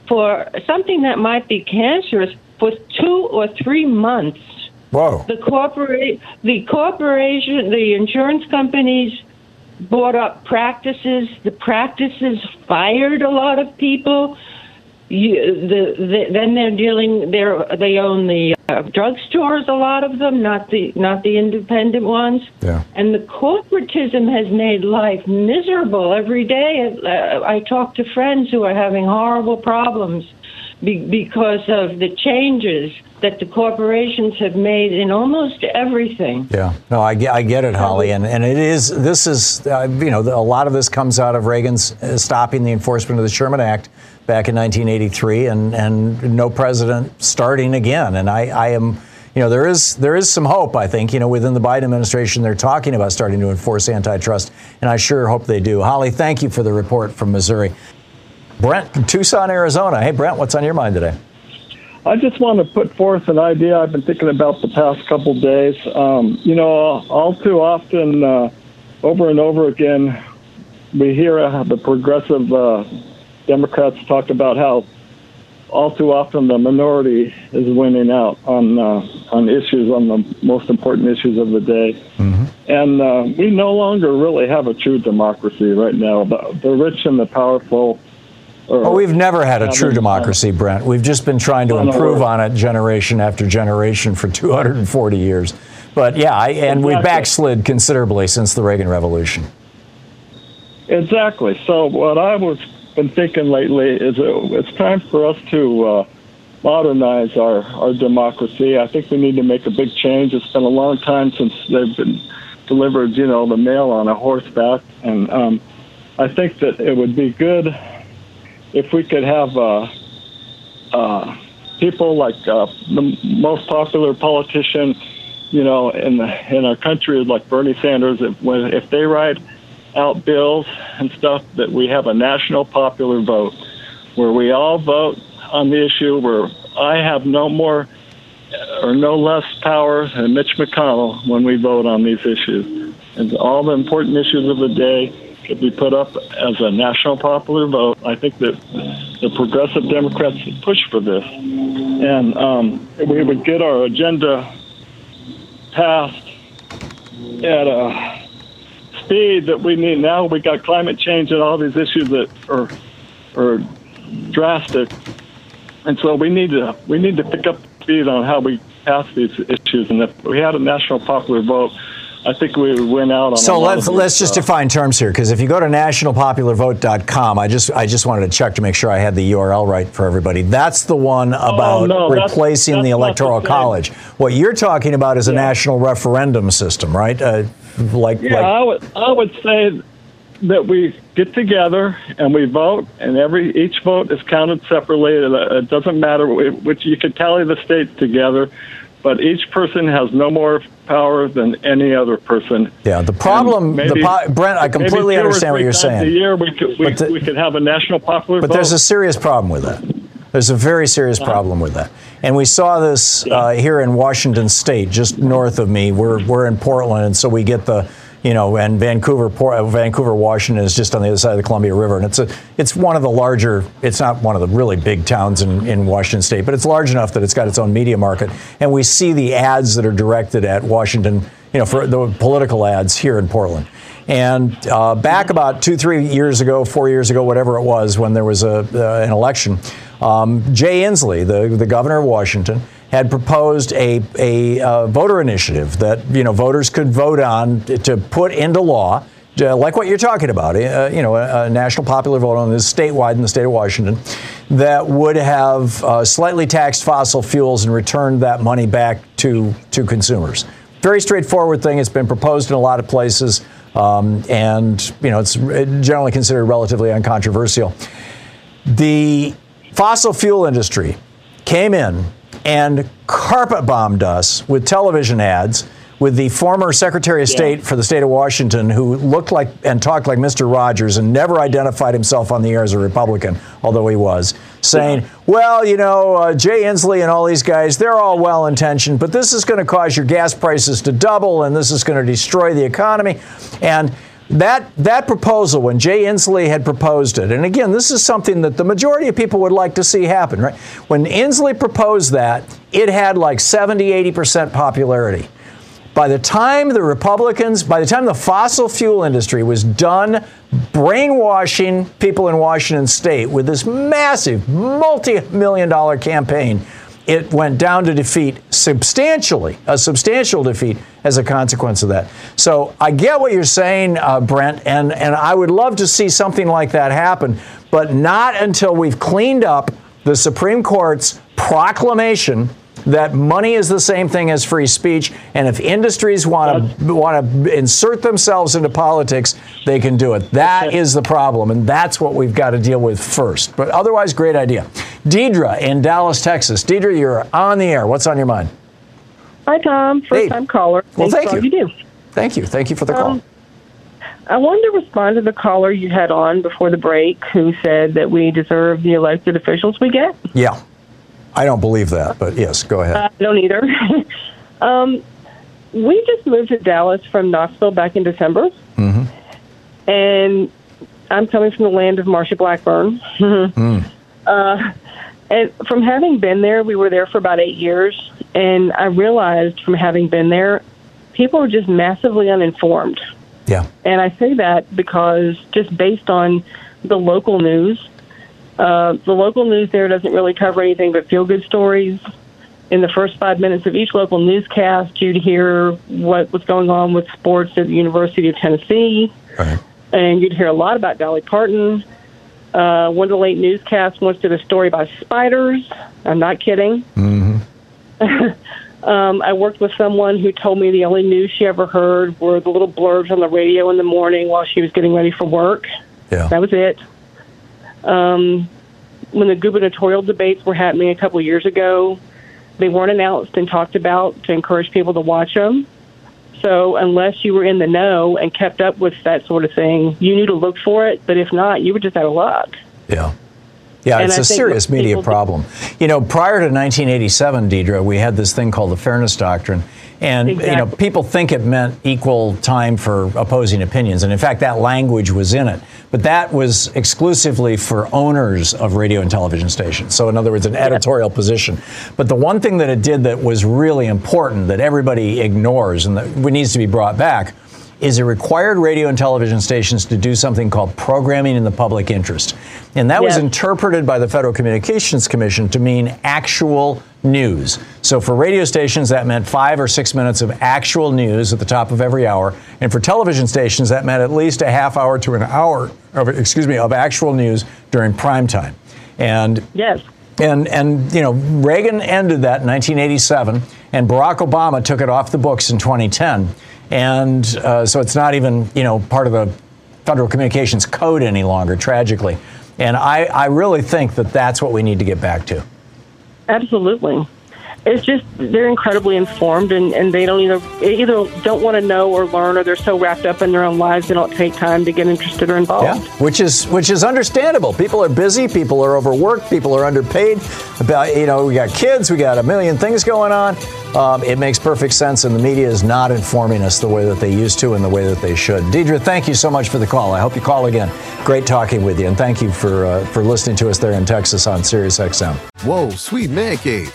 for something that might be cancerous for two or three months. Whoa. The corporate, the corporation, the insurance companies bought up practices. The practices fired a lot of people. You, the, the, then they're dealing. They're they own the uh, drugstores. A lot of them, not the not the independent ones. Yeah. And the corporatism has made life miserable every day. Uh, I talk to friends who are having horrible problems be, because of the changes that the corporations have made in almost everything. Yeah, no, I get, I get it, Holly, and and it is this is uh, you know a lot of this comes out of Reagan's uh, stopping the enforcement of the Sherman Act back in 1983, and and no president starting again, and I I am. You know, there is there is some hope, I think. You know, within the Biden administration, they're talking about starting to enforce antitrust, and I sure hope they do. Holly, thank you for the report from Missouri. Brent, from Tucson, Arizona. Hey, Brent, what's on your mind today? I just want to put forth an idea I've been thinking about the past couple days. Um, you know, all too often, uh, over and over again, we hear uh, the progressive uh, Democrats talk about how all too often the minority is winning out on uh, on issues on the most important issues of the day. And uh, we no longer really have a true democracy right now. The, the rich and the powerful Well, we've never had a true democracy, Brent. We've just been trying to improve on it generation after generation for [LAUGHS] 240 years. But yeah, I, and we Exactly. backslid considerably since the Reagan Revolution. Exactly. So what I was been thinking lately is it, it's time for us to uh, modernize our, our democracy. I think we need to make a big change. It's been a long time since they've been delivered, you know, the mail on a horseback, and um, I think that it would be good if we could have uh, uh, people like uh, the most popular politician, you know, in the in our country, like Bernie Sanders. If if they write out bills and stuff, that we have a national popular vote where we all vote on the issue. Where I have no more or no less power than Mitch McConnell when we vote on these issues. And all the important issues of the day could be put up as a national popular vote. I think that the progressive Democrats push for this. And um, we would get our agenda passed at a speed that we need now. We got climate change and all these issues that are, are drastic. And so we need to we need to pick up speed on how we pass these issues. And if we had a national popular vote, I think we would win out on. So let's let's just define terms here, because if you go to nationalpopularvote.com, I just I just wanted to check to make sure I had the URL right for everybody. That's the one about Oh, no, replacing that's the the electoral same. college. What you're talking about is a national referendum system, right? Uh, like Yeah, like I would I would say that we get together and we vote, and every each vote is counted separately. It, doesn't matter which you could tally the states together, but each person has no more power than any other person. Yeah, the problem, maybe- the po- Brent, I completely understand what you're saying. A year we could we, But the- we could have a national popular But vote. there's a serious problem with that. There's a very serious Uh-huh. problem with that. And we saw this uh, here in Washington State, just north of me. We're, we're in Portland, and so we get the, you know, and Vancouver, Port, uh, Vancouver, Washington is just on the other side of the Columbia River, and it's a, it's one of the larger. It's not one of the really big towns in, in Washington State, but it's large enough that it's got its own media market. And we see the ads that are directed at Washington, you know, for the political ads here in Portland. And uh, back about two, three years ago, four years ago, whatever it was, when there was a, uh, an election, um, Jay Inslee, the, the governor of Washington, had proposed a, a uh, voter initiative that you know voters could vote on to put into law, uh, like what you're talking about, uh, you know, a, a national popular vote on this statewide in the state of Washington, that would have uh, slightly taxed fossil fuels and returned that money back to to consumers. Very straightforward thing. It's been proposed in a lot of places, um, and you know, it's generally considered relatively uncontroversial. The fossil fuel industry came in and carpet bombed us with television ads with the former Secretary of State for the state of Washington, who looked like and talked like Mr. Rogers and never identified himself on the air as a Republican, although he was, saying, well, you know, uh, Jay Inslee and all these guys, they're all well intentioned, but this is going to cause your gas prices to double and this is going to destroy the economy. And that that proposal, when Jay Inslee had proposed it, and again, this is something that the majority of people would like to see happen, right? When Inslee proposed that, it had like 70, 80% popularity. By the time the Republicans, by the time the fossil fuel industry was done brainwashing people in Washington state with this massive multi million dollar campaign, it went down to defeat substantially, a substantial defeat as a consequence of that. So I get what you're saying, uh, Brent, and, and I would love to see something like that happen, but not until we've cleaned up the Supreme Court's proclamation that money is the same thing as free speech, and if industries want to want to insert themselves into politics, they can do it. That is the problem, and that's what we've got to deal with first. But otherwise, great idea. Deidre in Dallas, Texas. Deidre, you're on the air. What's on your mind? Hi, Tom. First time caller. Well, Thanks thank you. you do. Thank you. Thank you for the call. Um, I wanted to respond to the caller you had on before the break who said that we deserve the elected officials we get. Yeah, I don't believe that, but yes, go ahead. I don't either. [LAUGHS] um, we just moved to Dallas from Knoxville back in December, hmm and I'm coming from the land of Marsha Blackburn. [LAUGHS] Mm. Uh, and from having been there, we were there for about eight years, and I realized from having been there, people are just massively uninformed. Yeah. And I say that because just based on the local news, Uh, the local news there doesn't really cover anything but feel good stories. In the first five minutes of each local newscast, you'd hear what was going on with sports at the University of Tennessee. And you'd hear a lot about Dolly Parton. Uh, one of the late newscasts once did a story about spiders. I'm not kidding. [LAUGHS] um, I worked with someone who told me the only news she ever heard were the little blurbs on the radio in the morning while she was getting ready for work. Yeah. That was it. Um, when the gubernatorial debates were happening a couple of years ago, they weren't announced and talked about to encourage people to watch them. So unless you were in the know and kept up with that sort of thing, you knew to look for it. But if not, you were just out of luck. Yeah. Yeah, And it's I a serious media people do- problem. You know, prior to 1987, Deidre, we had this thing called the Fairness Doctrine. And, you know, people think it meant equal time for opposing opinions. And in fact, that language was in it. But that was exclusively for owners of radio and television stations. So, in other words, an editorial position. But the one thing that it did that was really important that everybody ignores and that needs to be brought back is it required radio and television stations to do something called programming in the public interest. And that was interpreted by the Federal Communications Commission to mean actual news. So for radio stations, that meant five or six minutes of actual news at the top of every hour. And for television stations, that meant at least a half hour to an hour of, excuse me, of actual news during prime time. And Yes. and and you know Reagan ended that in 1987, and Barack Obama took it off the books in 2010, and uh, so it's not even you know part of the Federal Communications Code any longer, tragically. And I, I really think that that's what we need to get back to. Absolutely. It's just they're incredibly informed and, and they don't either either don't want to know or learn or they're so wrapped up in their own lives they don't take time to get interested or involved. Yeah, which is which is understandable. People are busy, people are overworked, people are underpaid. About you know, we got kids, we got a million things going on. Um, it makes perfect sense, and the media is not informing us the way that they used to and the way that they should. Deidre, thank you so much for the call. I hope you call again. Great talking with you, and thank you for uh, for listening to us there in Texas on Sirius XM. Whoa, sweet man cave.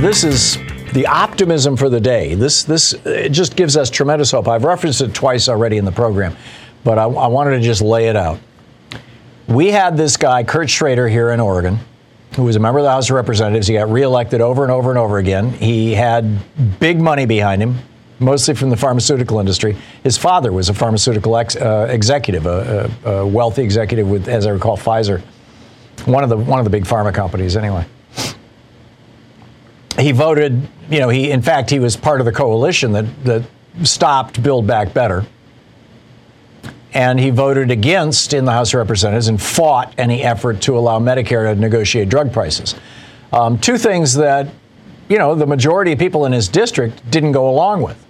This is the optimism for the day. This this it just gives us tremendous hope. I've referenced it twice already in the program, but I, I wanted to just lay it out. We had this guy Kurt Schrader here in Oregon, who was a member of the House of Representatives. He got reelected over and over and over again. He had big money behind him, mostly from the pharmaceutical industry. His father was a pharmaceutical ex, uh, executive, a, a, a wealthy executive with, as I recall, Pfizer, one of the one of the big pharma companies, anyway he voted, you know, he in fact he was part of the coalition that that stopped Build Back Better. And he voted against in the House of Representatives and fought any effort to allow Medicare to negotiate drug prices. Um, two things that, you know, the majority of people in his district didn't go along with.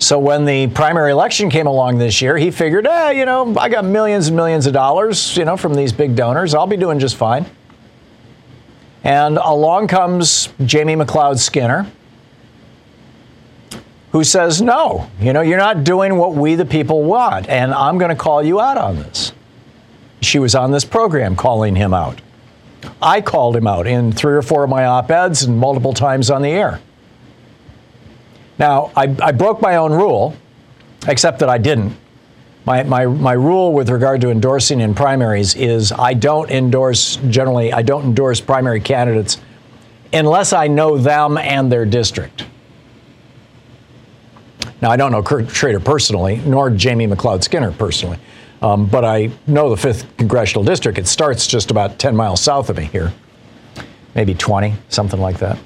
So when the primary election came along this year, he figured, eh, you know, I got millions and millions of dollars, you know, from these big donors. I'll be doing just fine. And along comes Jamie McLeod Skinner, who says, No, you know, you're not doing what we the people want, and I'm going to call you out on this. She was on this program calling him out. I called him out in three or four of my op eds and multiple times on the air. Now, I, I broke my own rule, except that I didn't. My, my, my rule with regard to endorsing in primaries is I don't endorse, generally, I don't endorse primary candidates unless I know them and their district. Now, I don't know Kurt Schrader personally, nor Jamie McLeod Skinner personally, um, but I know the 5th Congressional District. It starts just about 10 miles south of me here, maybe 20, something like that.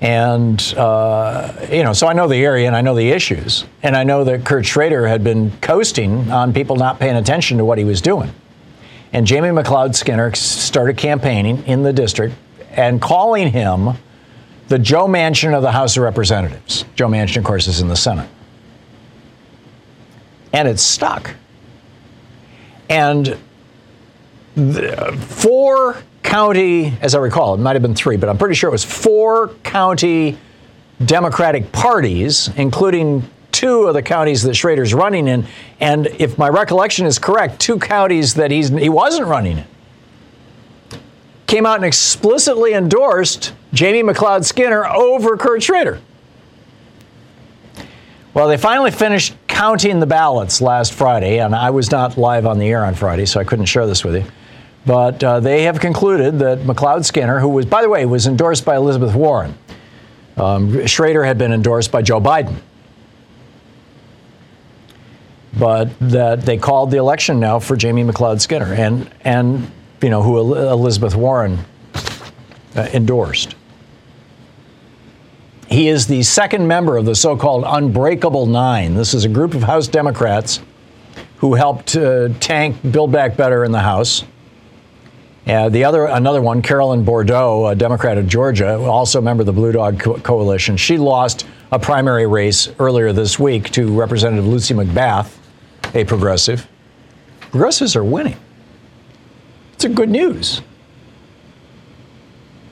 And, uh, you know, so I know the area and I know the issues. And I know that Kurt Schrader had been coasting on people not paying attention to what he was doing. And Jamie McLeod Skinner started campaigning in the district and calling him the Joe Manchin of the House of Representatives. Joe Manchin, of course, is in the Senate. And it's stuck. And the four county, as I recall, it might have been three, but I'm pretty sure it was four county Democratic parties, including two of the counties that Schrader's running in. And if my recollection is correct, two counties that he's, he wasn't running in came out and explicitly endorsed Jamie McLeod Skinner over Kurt Schrader. Well, they finally finished counting the ballots last Friday, and I was not live on the air on Friday, so I couldn't share this with you. But uh, they have concluded that McLeod Skinner, who was, by the way, was endorsed by Elizabeth Warren, um, Schrader had been endorsed by Joe Biden. But that they called the election now for Jamie McLeod Skinner, and and you know who Elizabeth Warren uh, endorsed. He is the second member of the so-called Unbreakable Nine. This is a group of House Democrats who helped uh, tank Build Back Better in the House. Uh, the other, another one, Carolyn Bourdeaux, a Democrat of Georgia, also a member of the Blue Dog Co- Coalition. She lost a primary race earlier this week to Representative Lucy McBath, a progressive. Progressives are winning. It's a good news.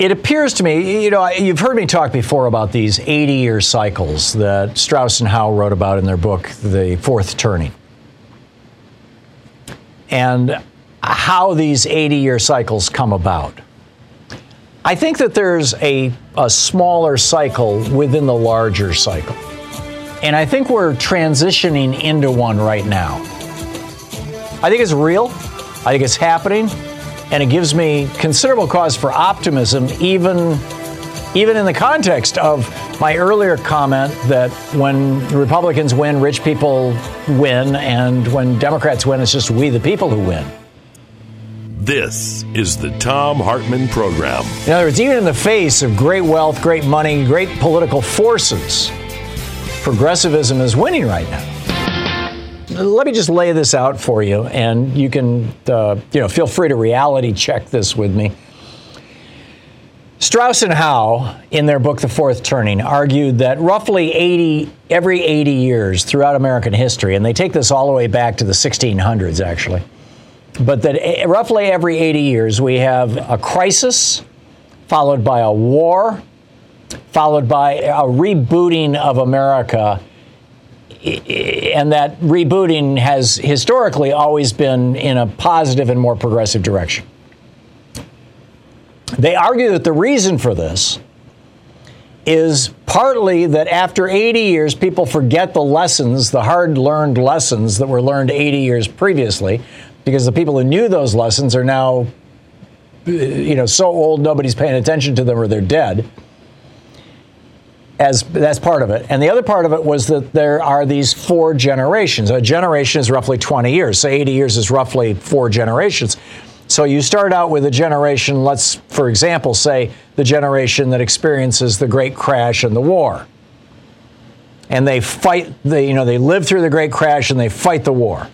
It appears to me, you know, you've heard me talk before about these 80 year cycles that Strauss and Howe wrote about in their book, The Fourth Turning. And how these 80 year cycles come about. I think that there's a, a smaller cycle within the larger cycle. And I think we're transitioning into one right now. I think it's real. I think it's happening. And it gives me considerable cause for optimism, even, even in the context of my earlier comment that when Republicans win, rich people win, and when Democrats win, it's just we, the people, who win. This is the Thom Hartmann Program. In other words, even in the face of great wealth, great money, great political forces, progressivism is winning right now. Let me just lay this out for you, and you can, uh, you know, feel free to reality check this with me. Strauss and Howe, in their book The Fourth Turning, argued that roughly 80, every 80 years throughout American history, and they take this all the way back to the 1600s, actually but that eh, roughly every 80 years we have a crisis followed by a war, followed by a rebooting of America. And that rebooting has historically always been in a positive and more progressive direction. They argue that the reason for this is partly that after 80 years, people forget the lessons, the hard learned lessons that were learned 80 years previously because the people who knew those lessons are now, you know, so old nobody's paying attention to them or they're dead. As that's part of it, and the other part of it was that there are these four generations. A generation is roughly 20 years, so 80 years is roughly four generations. So you start out with a generation, let's, for example, say the generation that experiences the Great Crash and the war. And they fight, the, you know, they live through the Great Crash and they fight the war.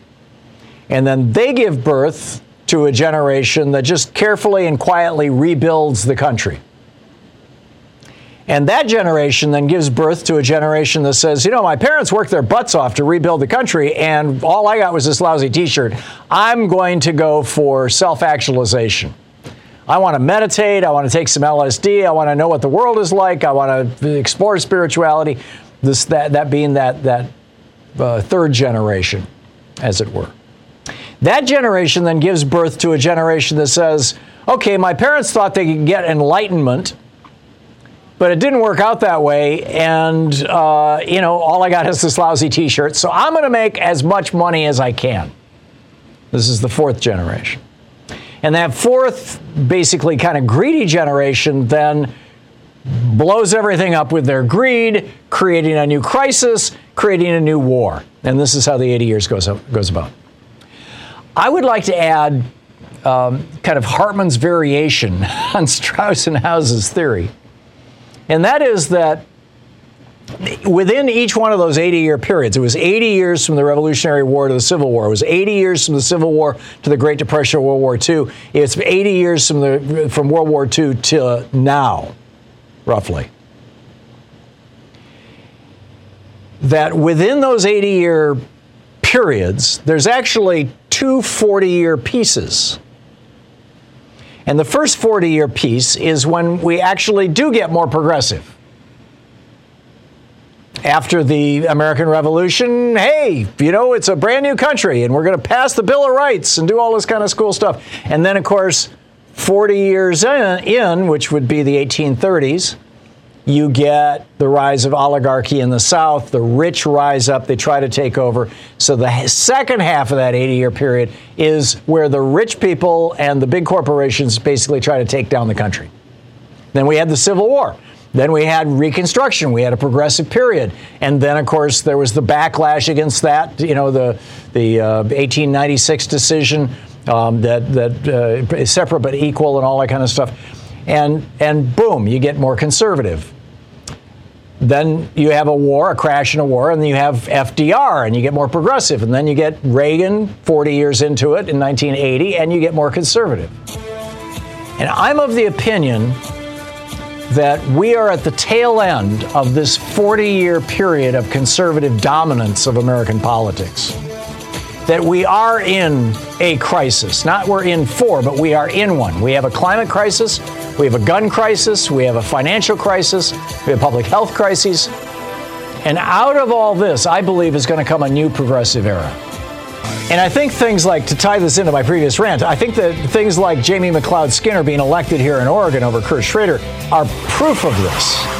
And then they give birth to a generation that just carefully and quietly rebuilds the country. And that generation then gives birth to a generation that says, you know, my parents worked their butts off to rebuild the country, and all I got was this lousy t shirt. I'm going to go for self actualization. I want to meditate. I want to take some LSD. I want to know what the world is like. I want to explore spirituality. This, that, that being that, that uh, third generation, as it were. That generation then gives birth to a generation that says, okay, my parents thought they could get enlightenment, but it didn't work out that way. And, uh, you know, all I got is this lousy t shirt. So I'm going to make as much money as I can. This is the fourth generation. And that fourth, basically kind of greedy generation then blows everything up with their greed, creating a new crisis, creating a new war. And this is how the 80 years goes, up, goes about. I would like to add um, kind of Hartmann's variation [LAUGHS] on Strauss and Howe's theory, and that is that within each one of those 80 year periods, it was 80 years from the Revolutionary War to the Civil War. It was 80 years from the Civil War to the Great Depression, World War II. It's 80 years from the from World War II to now, roughly. That within those 80 year periods, there's actually two 40 year pieces. And the first 40 year piece is when we actually do get more progressive. After the American Revolution, hey, you know, it's a brand new country and we're going to pass the Bill of Rights and do all this kind of cool stuff. And then, of course, 40 years in, in which would be the 1830s, you get the rise of oligarchy in the South. The rich rise up, they try to take over. So the second half of that 80 year period is where the rich people and the big corporations basically try to take down the country. Then we had the Civil War. Then we had Reconstruction. We had a progressive period, and then, of course, there was the backlash against that. You know, the the uh, 1896 decision um, that that uh, separate but equal, and all that kind of stuff. And and boom, you get more conservative. Then you have a war, a crash in a war, and then you have FDR, and you get more progressive. And then you get Reagan 40 years into it in 1980, and you get more conservative. And I'm of the opinion that we are at the tail end of this 40 year period of conservative dominance of American politics. That we are in a crisis. Not we're in four, but we are in one. We have a climate crisis, we have a gun crisis, we have a financial crisis, we have public health crises. And out of all this, I believe is going to come a new progressive era. And I think things like, to tie this into my previous rant, I think that things like Jamie McLeod Skinner being elected here in Oregon over Kurt Schrader are proof of this.